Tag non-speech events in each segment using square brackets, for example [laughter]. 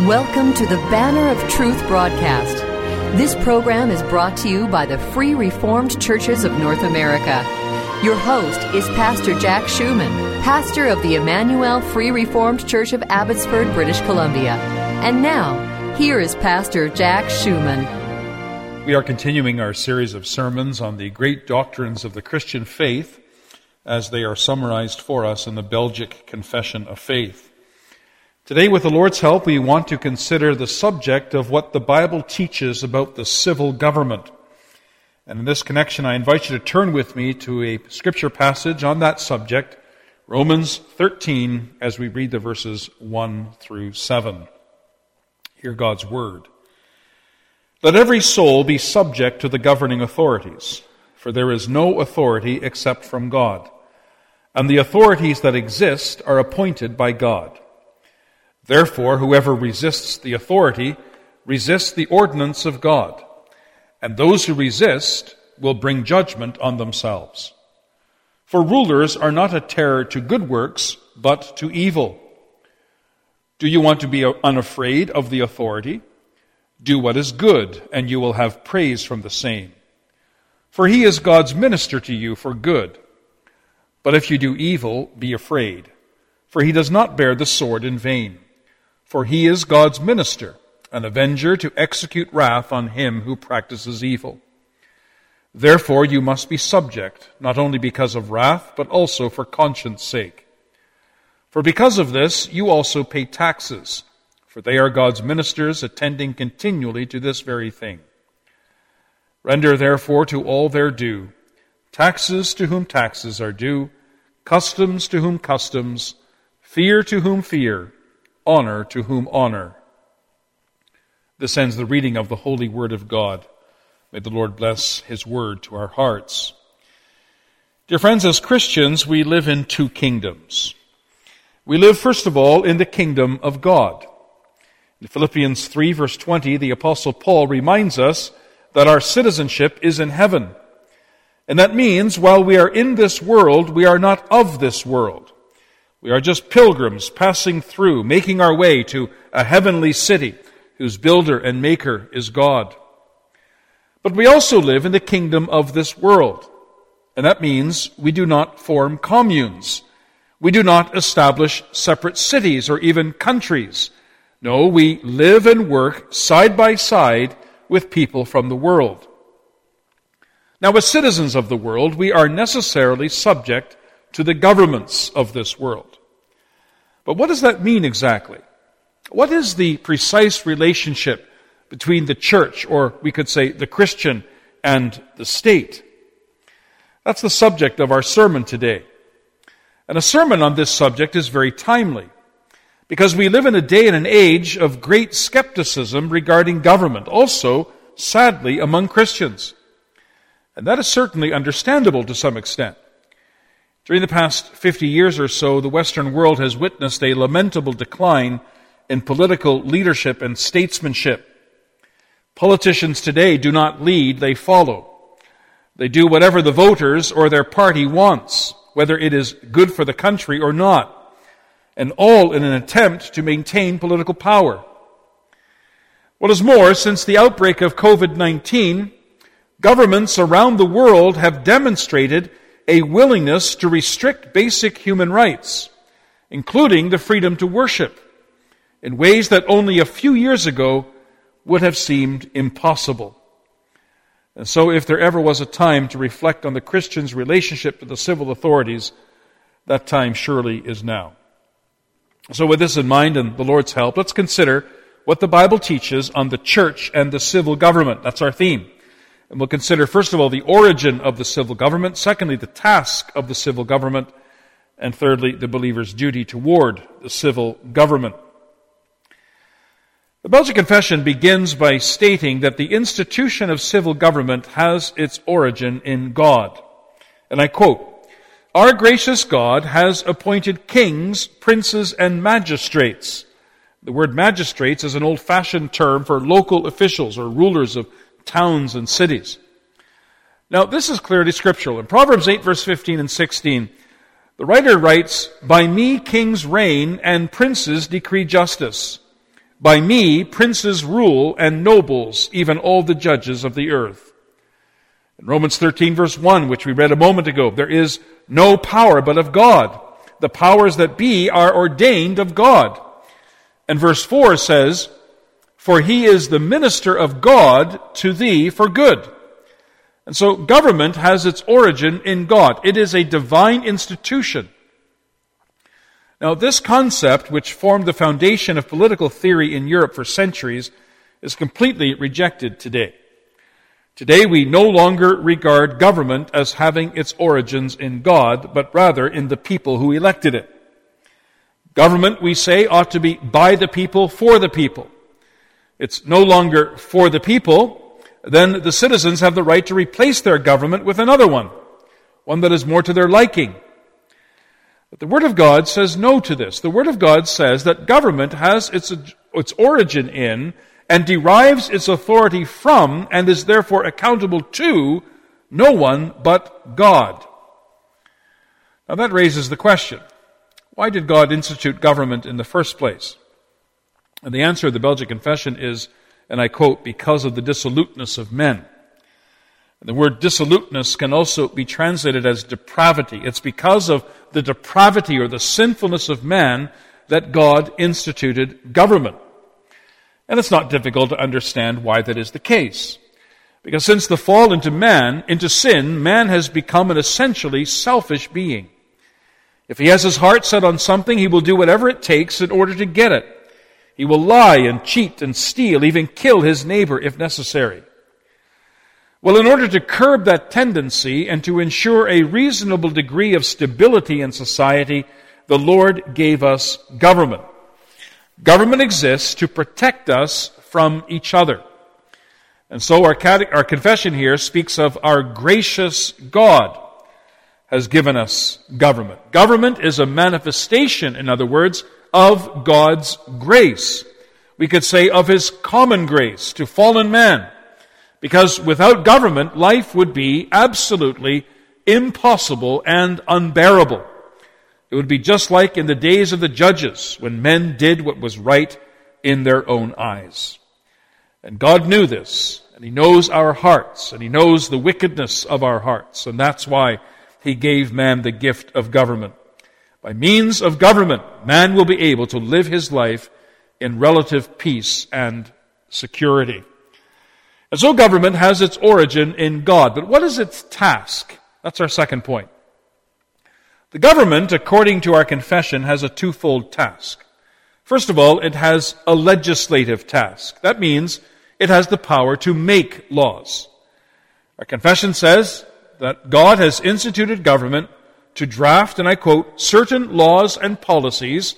Welcome to the Banner of Truth broadcast. This program is brought to you by the Free Reformed Churches of North America. Your host is Pastor Jack Schumann, pastor of the Emmanuel Free Reformed Church of Abbotsford, British Columbia. And now, here is Pastor Jack Schumann. We are continuing our series of sermons on the great doctrines of the Christian faith as they are summarized for us in the Belgic Confession of Faith. Today, with the Lord's help, we want to consider the subject of what the Bible teaches about the civil government. And in this connection, I invite you to turn with me to a scripture passage on that subject, Romans 13, as we read the verses 1 through 7. Hear God's word. Let every soul be subject to the governing authorities, for there is no authority except from God, and the authorities that exist are appointed by God. Therefore, whoever resists the authority resists the ordinance of God, and those who resist will bring judgment on themselves. For rulers are not a terror to good works, but to evil. Do you want to be unafraid of the authority? Do what is good, and you will have praise from the same. For he is God's minister to you for good. But if you do evil, be afraid, for he does not bear the sword in vain for he is God's minister, an avenger to execute wrath on him who practices evil. Therefore you must be subject, not only because of wrath, but also for conscience sake. For because of this, you also pay taxes, for they are God's ministers attending continually to this very thing. Render therefore to all their due, taxes to whom taxes are due, customs to whom customs, fear to whom fear, honor to whom honor. This ends the reading of the holy word of God. May the Lord bless his word to our hearts. Dear friends, as Christians, we live in two kingdoms. We live, first of all, in the kingdom of God. In Philippians 3 verse 20, the apostle Paul reminds us that our citizenship is in heaven. And that means while we are in this world, we are not of this world. We are just pilgrims passing through, making our way to a heavenly city whose builder and maker is God. But we also live in the kingdom of this world. And that means we do not form communes. We do not establish separate cities or even countries. No, we live and work side by side with people from the world. Now, as citizens of the world, we are necessarily subject to the governments of this world. But what does that mean exactly? What is the precise relationship between the church, or we could say the Christian, and the state? That's the subject of our sermon today. And a sermon on this subject is very timely because we live in a day and an age of great skepticism regarding government, also, sadly, among Christians. And that is certainly understandable to some extent. During the past 50 years or so, the Western world has witnessed a lamentable decline in political leadership and statesmanship. Politicians today do not lead, they follow. They do whatever the voters or their party wants, whether it is good for the country or not, and all in an attempt to maintain political power. What is more, since the outbreak of COVID-19, governments around the world have demonstrated a willingness to restrict basic human rights, including the freedom to worship, in ways that only a few years ago would have seemed impossible. And so, if there ever was a time to reflect on the Christian's relationship to the civil authorities, that time surely is now. So, with this in mind and the Lord's help, let's consider what the Bible teaches on the church and the civil government. That's our theme. And we'll consider, first of all, the origin of the civil government, secondly, the task of the civil government, and thirdly, the believer's duty toward the civil government. The Belgic Confession begins by stating that the institution of civil government has its origin in God. And I quote, Our gracious God has appointed kings, princes, and magistrates. The word magistrates is an old fashioned term for local officials or rulers of towns and cities. Now, this is clearly scriptural. In Proverbs 8, verse 15 and 16, the writer writes, By me kings reign and princes decree justice. By me princes rule and nobles, even all the judges of the earth. In Romans 13 verse 1, which we read a moment ago, there is no power but of God. The powers that be are ordained of God. And verse 4 says, For he is the minister of God to thee for good. And so government has its origin in God. It is a divine institution. Now, this concept, which formed the foundation of political theory in Europe for centuries, is completely rejected today. Today, we no longer regard government as having its origins in God, but rather in the people who elected it. Government, we say, ought to be by the people, for the people. It's no longer for the people, then the citizens have the right to replace their government with another one, one that is more to their liking but the Word of God says no to this. The Word of God says that government has its, its origin in and derives its authority from and is therefore accountable to no one but God. Now that raises the question, why did God institute government in the first place? And the answer of the Belgic Confession is, and I quote, because of the dissoluteness of men. The word dissoluteness can also be translated as depravity. It's because of the depravity or the sinfulness of man that God instituted government. And it's not difficult to understand why that is the case. Because since the fall into man, into sin, man has become an essentially selfish being. If he has his heart set on something, he will do whatever it takes in order to get it. He will lie and cheat and steal, even kill his neighbor if necessary. Well, in order to curb that tendency and to ensure a reasonable degree of stability in society, the Lord gave us government. Government exists to protect us from each other. And so our, our confession here speaks of our gracious God has given us government. Government is a manifestation, in other words, of God's grace. We could say of His common grace to fallen man because without government, life would be absolutely impossible and unbearable. It would be just like in the days of the judges when men did what was right in their own eyes. And God knew this, and He knows our hearts, and He knows the wickedness of our hearts, and that's why He gave man the gift of government. By means of government, man will be able to live his life in relative peace and security. And so government has its origin in God. But what is its task? That's our second point. The government, according to our confession, has a twofold task. First of all, it has a legislative task. That means it has the power to make laws. Our confession says that God has instituted government to draft, and I quote, certain laws and policies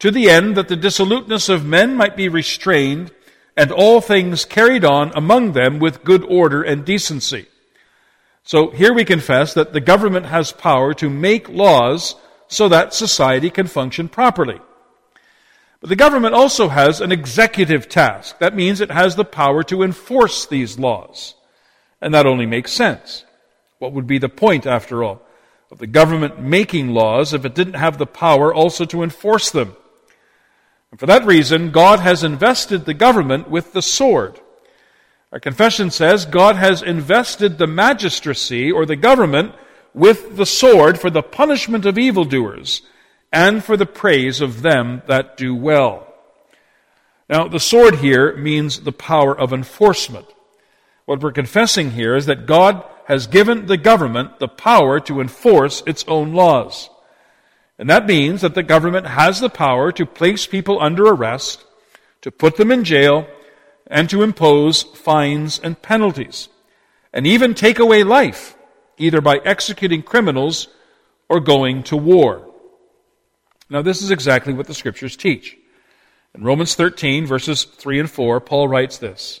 to the end that the dissoluteness of men might be restrained and all things carried on among them with good order and decency. So here we confess that the government has power to make laws so that society can function properly. But the government also has an executive task. That means it has the power to enforce these laws. And that only makes sense. What would be the point, after all, of the government making laws if it didn't have the power also to enforce them? And for that reason, God has invested the government with the sword. Our confession says God has invested the magistracy or the government with the sword for the punishment of evildoers and for the praise of them that do well. Now, the sword here means the power of enforcement. What we're confessing here is that God has given the government the power to enforce its own laws. And that means that the government has the power to place people under arrest, to put them in jail, and to impose fines and penalties, and even take away life, either by executing criminals or going to war. Now, this is exactly what the scriptures teach. In Romans 13, verses 3 and 4, Paul writes this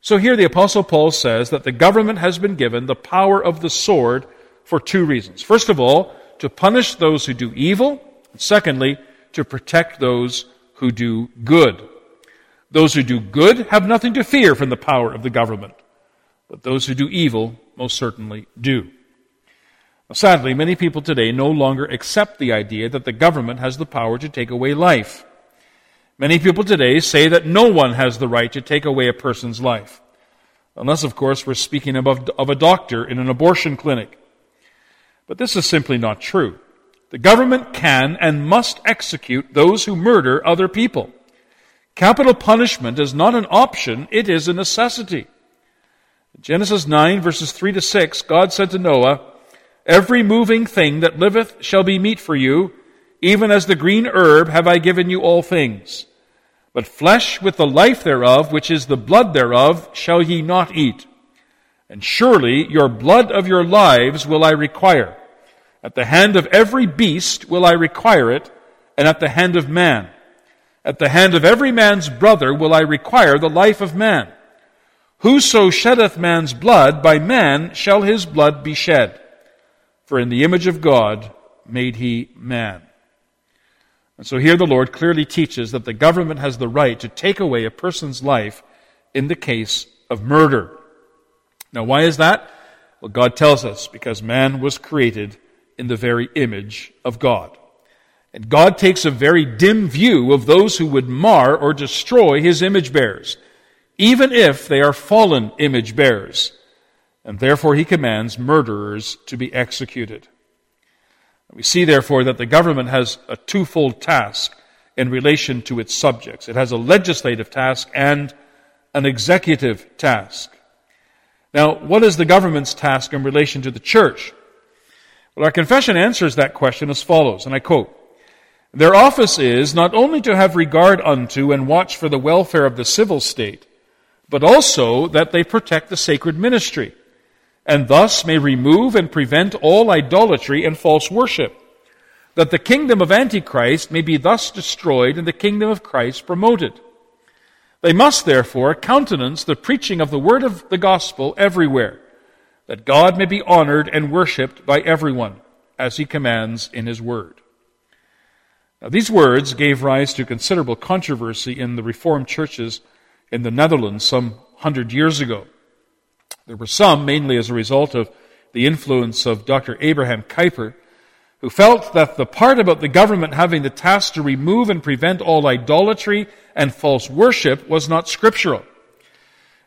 So here the Apostle Paul says that the government has been given the power of the sword for two reasons. First of all, to punish those who do evil. And secondly, to protect those who do good. Those who do good have nothing to fear from the power of the government, but those who do evil most certainly do. Sadly, many people today no longer accept the idea that the government has the power to take away life. Many people today say that no one has the right to take away a person's life. Unless, of course, we're speaking of, of a doctor in an abortion clinic. But this is simply not true. The government can and must execute those who murder other people. Capital punishment is not an option, it is a necessity. In Genesis 9, verses 3 to 6, God said to Noah, Every moving thing that liveth shall be meat for you, even as the green herb have I given you all things. But flesh with the life thereof, which is the blood thereof, shall ye not eat. And surely your blood of your lives will I require. At the hand of every beast will I require it, and at the hand of man. At the hand of every man's brother will I require the life of man. Whoso sheddeth man's blood, by man shall his blood be shed. For in the image of God made he man. And so here the Lord clearly teaches that the government has the right to take away a person's life in the case of murder. Now, why is that? Well, God tells us because man was created in the very image of God. And God takes a very dim view of those who would mar or destroy his image bearers, even if they are fallen image bearers. And therefore he commands murderers to be executed. We see, therefore, that the government has a twofold task in relation to its subjects. It has a legislative task and an executive task. Now, what is the government's task in relation to the church? Well, our confession answers that question as follows, and I quote, Their office is not only to have regard unto and watch for the welfare of the civil state, but also that they protect the sacred ministry, and thus may remove and prevent all idolatry and false worship, that the kingdom of Antichrist may be thus destroyed and the kingdom of Christ promoted. They must therefore countenance the preaching of the word of the gospel everywhere that God may be honored and worshiped by everyone, as he commands in his word. Now, these words gave rise to considerable controversy in the Reformed churches in the Netherlands some hundred years ago. There were some, mainly as a result of the influence of Dr. Abraham Kuyper, who felt that the part about the government having the task to remove and prevent all idolatry and false worship was not scriptural.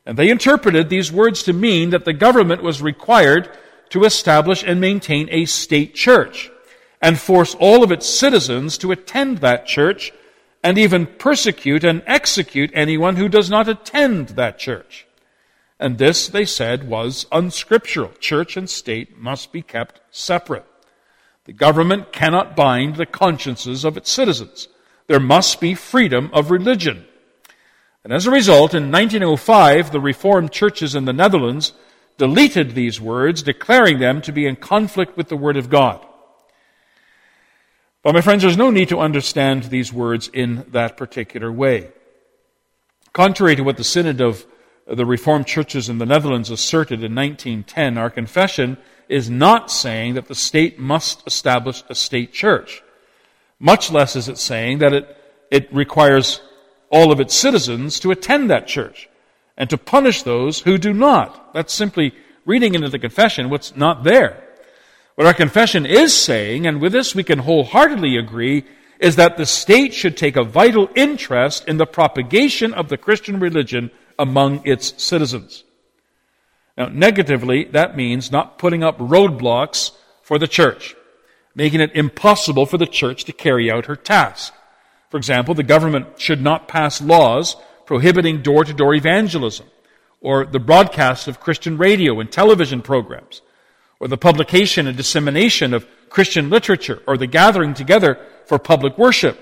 And they interpreted these words to mean that the government was required to establish and maintain a state church and force all of its citizens to attend that church and even persecute and execute anyone who does not attend that church. And this, they said, was unscriptural. Church and state must be kept separate. The government cannot bind the consciences of its citizens. There must be freedom of religion. And as a result, in 1905, the Reformed churches in the Netherlands deleted these words, declaring them to be in conflict with the Word of God. But my friends, there's no need to understand these words in that particular way. Contrary to what the Synod of the Reformed churches in the Netherlands asserted in 1910, our confession is not saying that the state must establish a state church. Much less is it saying that it, it requires all of its citizens to attend that church and to punish those who do not. That's simply reading into the confession what's not there. What our confession is saying, and with this we can wholeheartedly agree, is that the state should take a vital interest in the propagation of the Christian religion among its citizens. Now, negatively, that means not putting up roadblocks for the church, making it impossible for the church to carry out her task. For example, the government should not pass laws prohibiting door to door evangelism, or the broadcast of Christian radio and television programs, or the publication and dissemination of Christian literature, or the gathering together for public worship.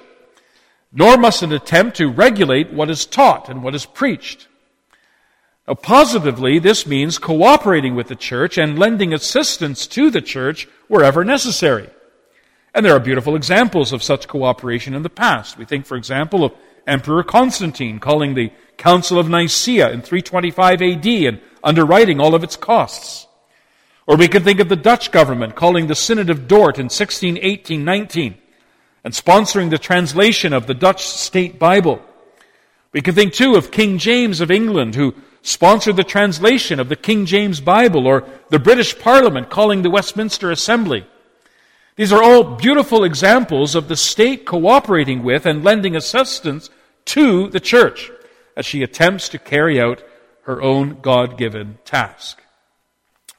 Nor must it attempt to regulate what is taught and what is preached. Now, positively, this means cooperating with the church and lending assistance to the church wherever necessary. And there are beautiful examples of such cooperation in the past. We think, for example, of Emperor Constantine calling the Council of Nicaea in 325 AD and underwriting all of its costs. Or we can think of the Dutch government calling the Synod of Dort in 1618 19 and sponsoring the translation of the Dutch state Bible. We can think too of King James of England who sponsored the translation of the King James Bible or the British Parliament calling the Westminster Assembly. These are all beautiful examples of the state cooperating with and lending assistance to the church as she attempts to carry out her own God given task.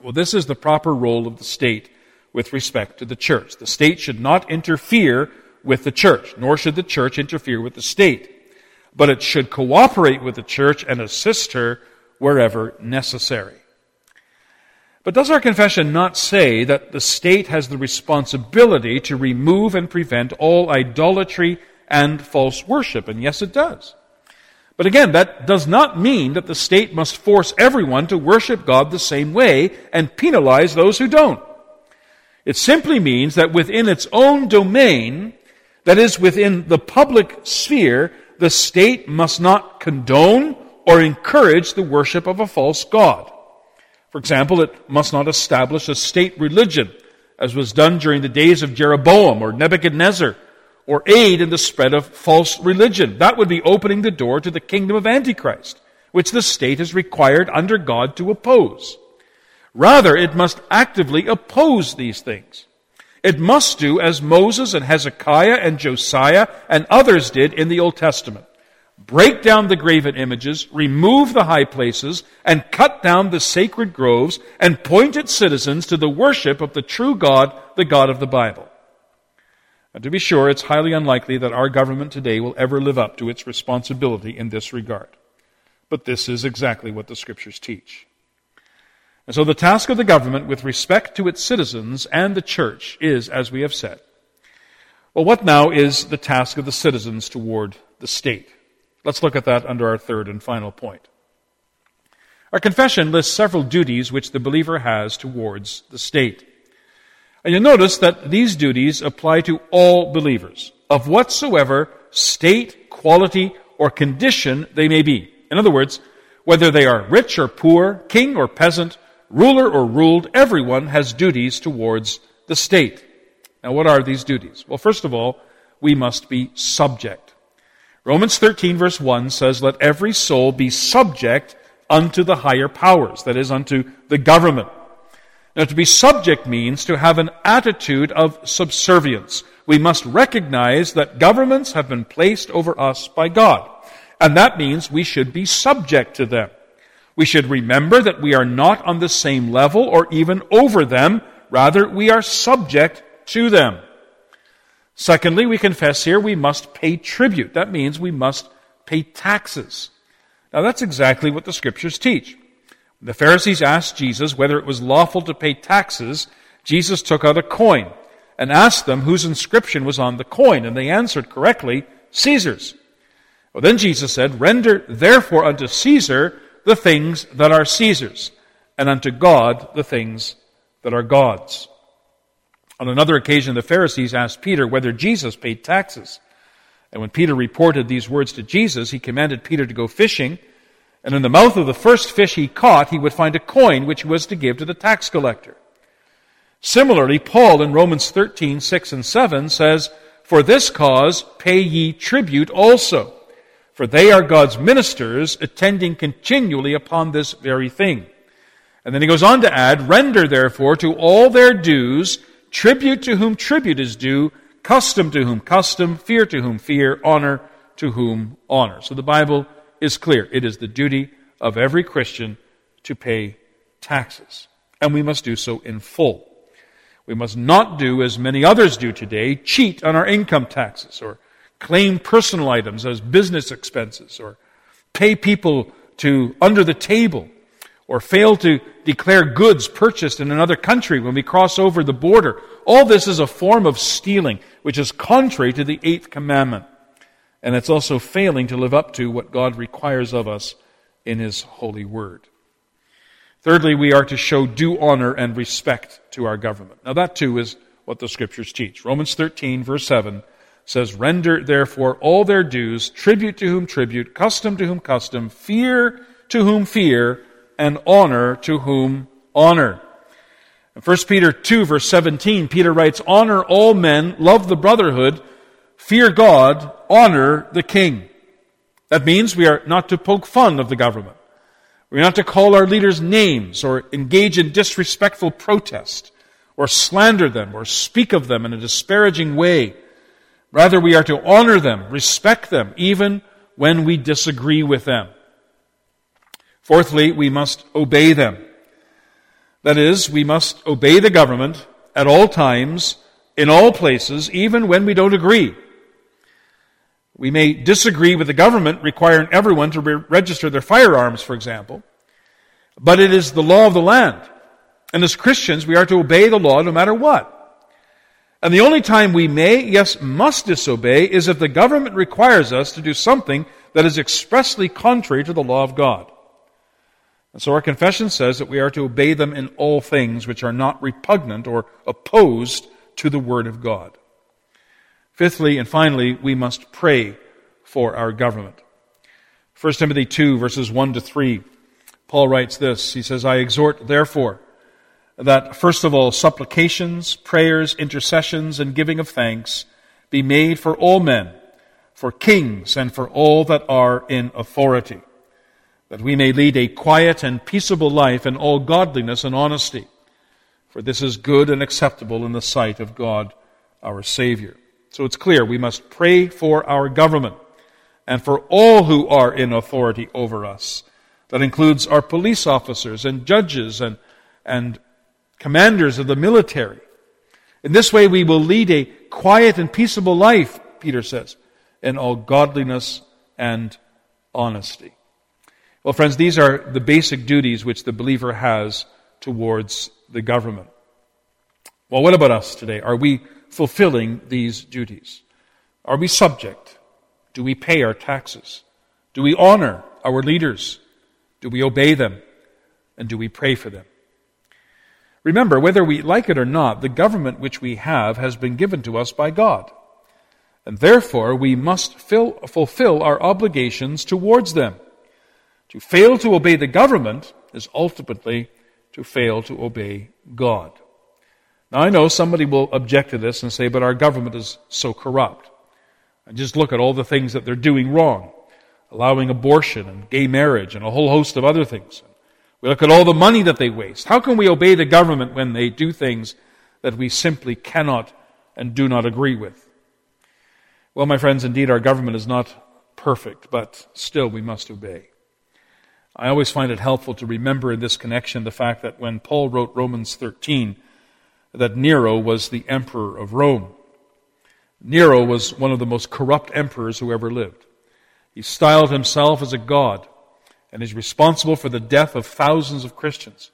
Well, this is the proper role of the state with respect to the church. The state should not interfere with the church, nor should the church interfere with the state. But it should cooperate with the church and assist her wherever necessary. But does our confession not say that the state has the responsibility to remove and prevent all idolatry and false worship? And yes, it does. But again, that does not mean that the state must force everyone to worship God the same way and penalize those who don't. It simply means that within its own domain, that is, within the public sphere, the state must not condone or encourage the worship of a false god. For example, it must not establish a state religion, as was done during the days of Jeroboam or Nebuchadnezzar, or aid in the spread of false religion. That would be opening the door to the kingdom of Antichrist, which the state is required under God to oppose. Rather, it must actively oppose these things. It must do as Moses and Hezekiah and Josiah and others did in the Old Testament break down the graven images, remove the high places, and cut down the sacred groves, and point its citizens to the worship of the true God, the God of the Bible. And to be sure, it's highly unlikely that our government today will ever live up to its responsibility in this regard. But this is exactly what the scriptures teach. And so the task of the government with respect to its citizens and the church is, as we have said. Well, what now is the task of the citizens toward the state? Let's look at that under our third and final point. Our confession lists several duties which the believer has towards the state. And you'll notice that these duties apply to all believers, of whatsoever state, quality, or condition they may be. In other words, whether they are rich or poor, king or peasant, ruler or ruled, everyone has duties towards the state. Now, what are these duties? Well, first of all, we must be subject. Romans 13 verse 1 says, Let every soul be subject unto the higher powers, that is, unto the government. Now, to be subject means to have an attitude of subservience. We must recognize that governments have been placed over us by God. And that means we should be subject to them. We should remember that we are not on the same level or even over them. Rather, we are subject to them. Secondly, we confess here we must pay tribute. That means we must pay taxes. Now that's exactly what the scriptures teach. The Pharisees asked Jesus whether it was lawful to pay taxes. Jesus took out a coin and asked them whose inscription was on the coin, and they answered correctly, Caesar's. Well, then Jesus said, Render therefore unto Caesar the things that are Caesar's, and unto God the things that are God's. On another occasion, the Pharisees asked Peter whether Jesus paid taxes. And when Peter reported these words to Jesus, he commanded Peter to go fishing. And in the mouth of the first fish he caught, he would find a coin which he was to give to the tax collector. Similarly, Paul in Romans 13, 6 and 7 says, For this cause pay ye tribute also, for they are God's ministers, attending continually upon this very thing. And then he goes on to add, Render therefore to all their dues Tribute to whom tribute is due, custom to whom custom, fear to whom fear, honor to whom honor. So the Bible is clear. It is the duty of every Christian to pay taxes. And we must do so in full. We must not do as many others do today, cheat on our income taxes or claim personal items as business expenses or pay people to under the table or fail to declare goods purchased in another country when we cross over the border. All this is a form of stealing, which is contrary to the eighth commandment. And it's also failing to live up to what God requires of us in His holy word. Thirdly, we are to show due honor and respect to our government. Now that too is what the scriptures teach. Romans 13 verse 7 says, Render therefore all their dues, tribute to whom tribute, custom to whom custom, fear to whom fear, and honor to whom honor. In 1 Peter 2 verse 17, Peter writes, Honor all men, love the brotherhood, fear God, honor the king. That means we are not to poke fun of the government. We're not to call our leaders names or engage in disrespectful protest or slander them or speak of them in a disparaging way. Rather, we are to honor them, respect them, even when we disagree with them. Fourthly, we must obey them. That is, we must obey the government at all times, in all places, even when we don't agree. We may disagree with the government requiring everyone to re- register their firearms, for example, but it is the law of the land. And as Christians, we are to obey the law no matter what. And the only time we may, yes, must disobey is if the government requires us to do something that is expressly contrary to the law of God. And so our confession says that we are to obey them in all things which are not repugnant or opposed to the Word of God. Fifthly and finally, we must pray for our government. 1 Timothy 2, verses 1 to 3, Paul writes this. He says, I exhort, therefore, that first of all, supplications, prayers, intercessions, and giving of thanks be made for all men, for kings, and for all that are in authority, that we may lead a quiet and peaceable life in all godliness and honesty. For this is good and acceptable in the sight of God our Savior. So it's clear we must pray for our government and for all who are in authority over us. That includes our police officers and judges and, and commanders of the military. In this way, we will lead a quiet and peaceable life, Peter says, in all godliness and honesty. Well, friends, these are the basic duties which the believer has towards the government. Well, what about us today? Are we fulfilling these duties? Are we subject? Do we pay our taxes? Do we honor our leaders? Do we obey them? And do we pray for them? Remember, whether we like it or not, the government which we have has been given to us by God. And therefore, we must fill, fulfill our obligations towards them. To fail to obey the government is ultimately to fail to obey God. Now, I know somebody will object to this and say, but our government is so corrupt. And just look at all the things that they're doing wrong, allowing abortion and gay marriage and a whole host of other things. We look at all the money that they waste. How can we obey the government when they do things that we simply cannot and do not agree with? Well, my friends, indeed, our government is not perfect, but still we must obey. I always find it helpful to remember in this connection the fact that when Paul wrote Romans 13, that Nero was the emperor of Rome. Nero was one of the most corrupt emperors who ever lived. He styled himself as a god and is responsible for the death of thousands of Christians.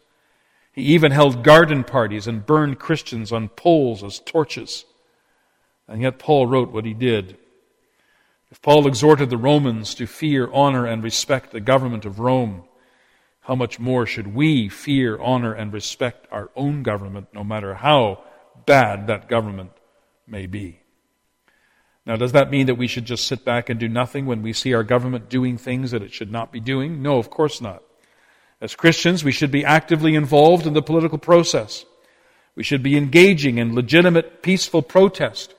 He even held garden parties and burned Christians on poles as torches. And yet Paul wrote what he did. If Paul exhorted the Romans to fear, honor, and respect the government of Rome, how much more should we fear, honor, and respect our own government, no matter how bad that government may be? Now, does that mean that we should just sit back and do nothing when we see our government doing things that it should not be doing? No, of course not. As Christians, we should be actively involved in the political process. We should be engaging in legitimate, peaceful protest,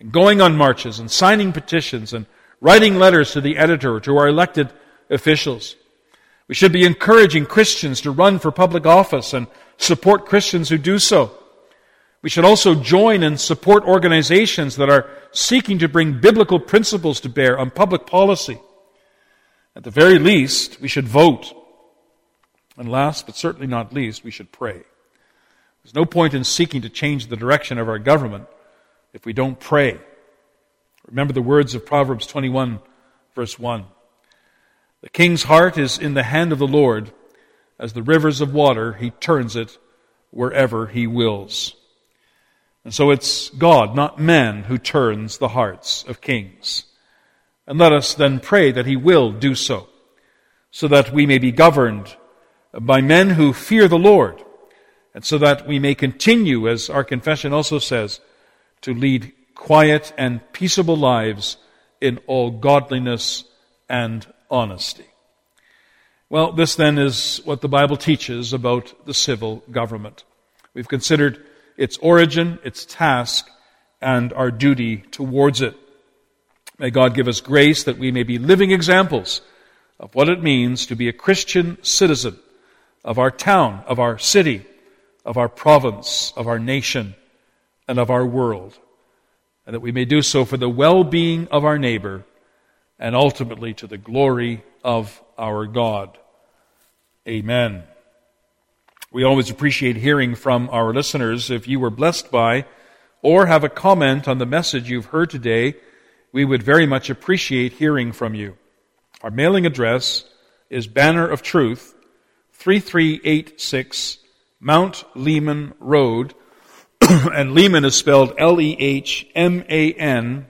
and going on marches, and signing petitions, and writing letters to the editor or to our elected officials. We should be encouraging Christians to run for public office and support Christians who do so. We should also join and support organizations that are seeking to bring biblical principles to bear on public policy. At the very least, we should vote. And last, but certainly not least, we should pray. There's no point in seeking to change the direction of our government if we don't pray. Remember the words of Proverbs 21, verse 1. The king's heart is in the hand of the Lord. As the rivers of water, he turns it wherever he wills. And so it's God, not man, who turns the hearts of kings. And let us then pray that he will do so, so that we may be governed by men who fear the Lord, and so that we may continue, as our confession also says, to lead quiet and peaceable lives in all godliness and honesty. Well, this then is what the Bible teaches about the civil government. We've considered its origin, its task, and our duty towards it. May God give us grace that we may be living examples of what it means to be a Christian citizen of our town, of our city, of our province, of our nation, and of our world. And that we may do so for the well being of our neighbor and ultimately to the glory of our God. Amen. We always appreciate hearing from our listeners. If you were blessed by or have a comment on the message you've heard today, we would very much appreciate hearing from you. Our mailing address is Banner of Truth, 3386 Mount Lehman Road, [coughs] and Lehman is spelled L E H M A N,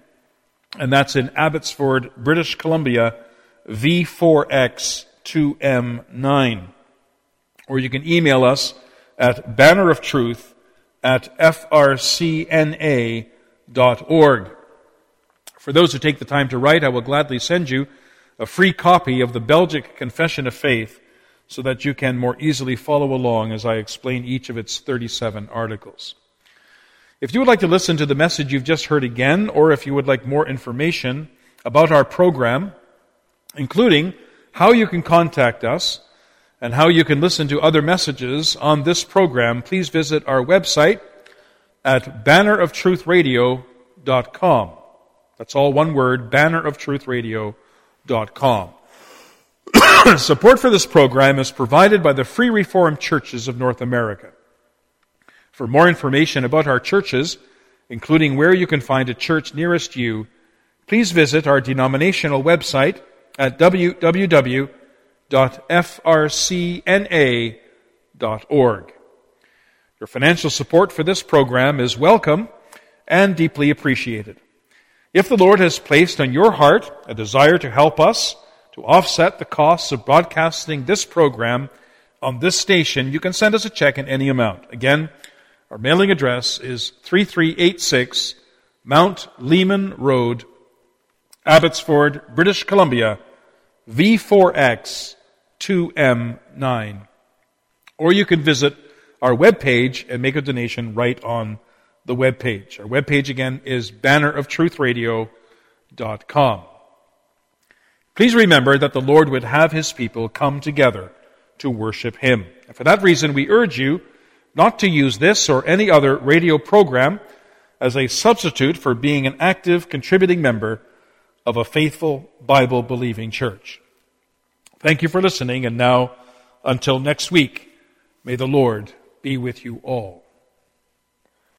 and that's in Abbotsford, British Columbia, V4X2M9. Or you can email us at banneroftruth at frcna.org. For those who take the time to write, I will gladly send you a free copy of the Belgic Confession of Faith so that you can more easily follow along as I explain each of its 37 articles. If you would like to listen to the message you've just heard again, or if you would like more information about our program, including how you can contact us and how you can listen to other messages on this program, please visit our website at banneroftruthradio.com. That's all one word, banneroftruthradio.com. [coughs] Support for this program is provided by the Free Reformed Churches of North America. For more information about our churches, including where you can find a church nearest you, please visit our denominational website at www.frcna.org. Your financial support for this program is welcome and deeply appreciated. If the Lord has placed on your heart a desire to help us to offset the costs of broadcasting this program on this station, you can send us a check in any amount. Again, our mailing address is 3386 Mount Lehman Road, Abbotsford, British Columbia, V4X 2M9. Or you can visit our webpage and make a donation right on the web page. Our web page again is banneroftruthradio.com. Please remember that the Lord would have his people come together to worship him. And for that reason, we urge you not to use this or any other radio program as a substitute for being an active, contributing member of a faithful, Bible believing church. Thank you for listening, and now, until next week, may the Lord be with you all.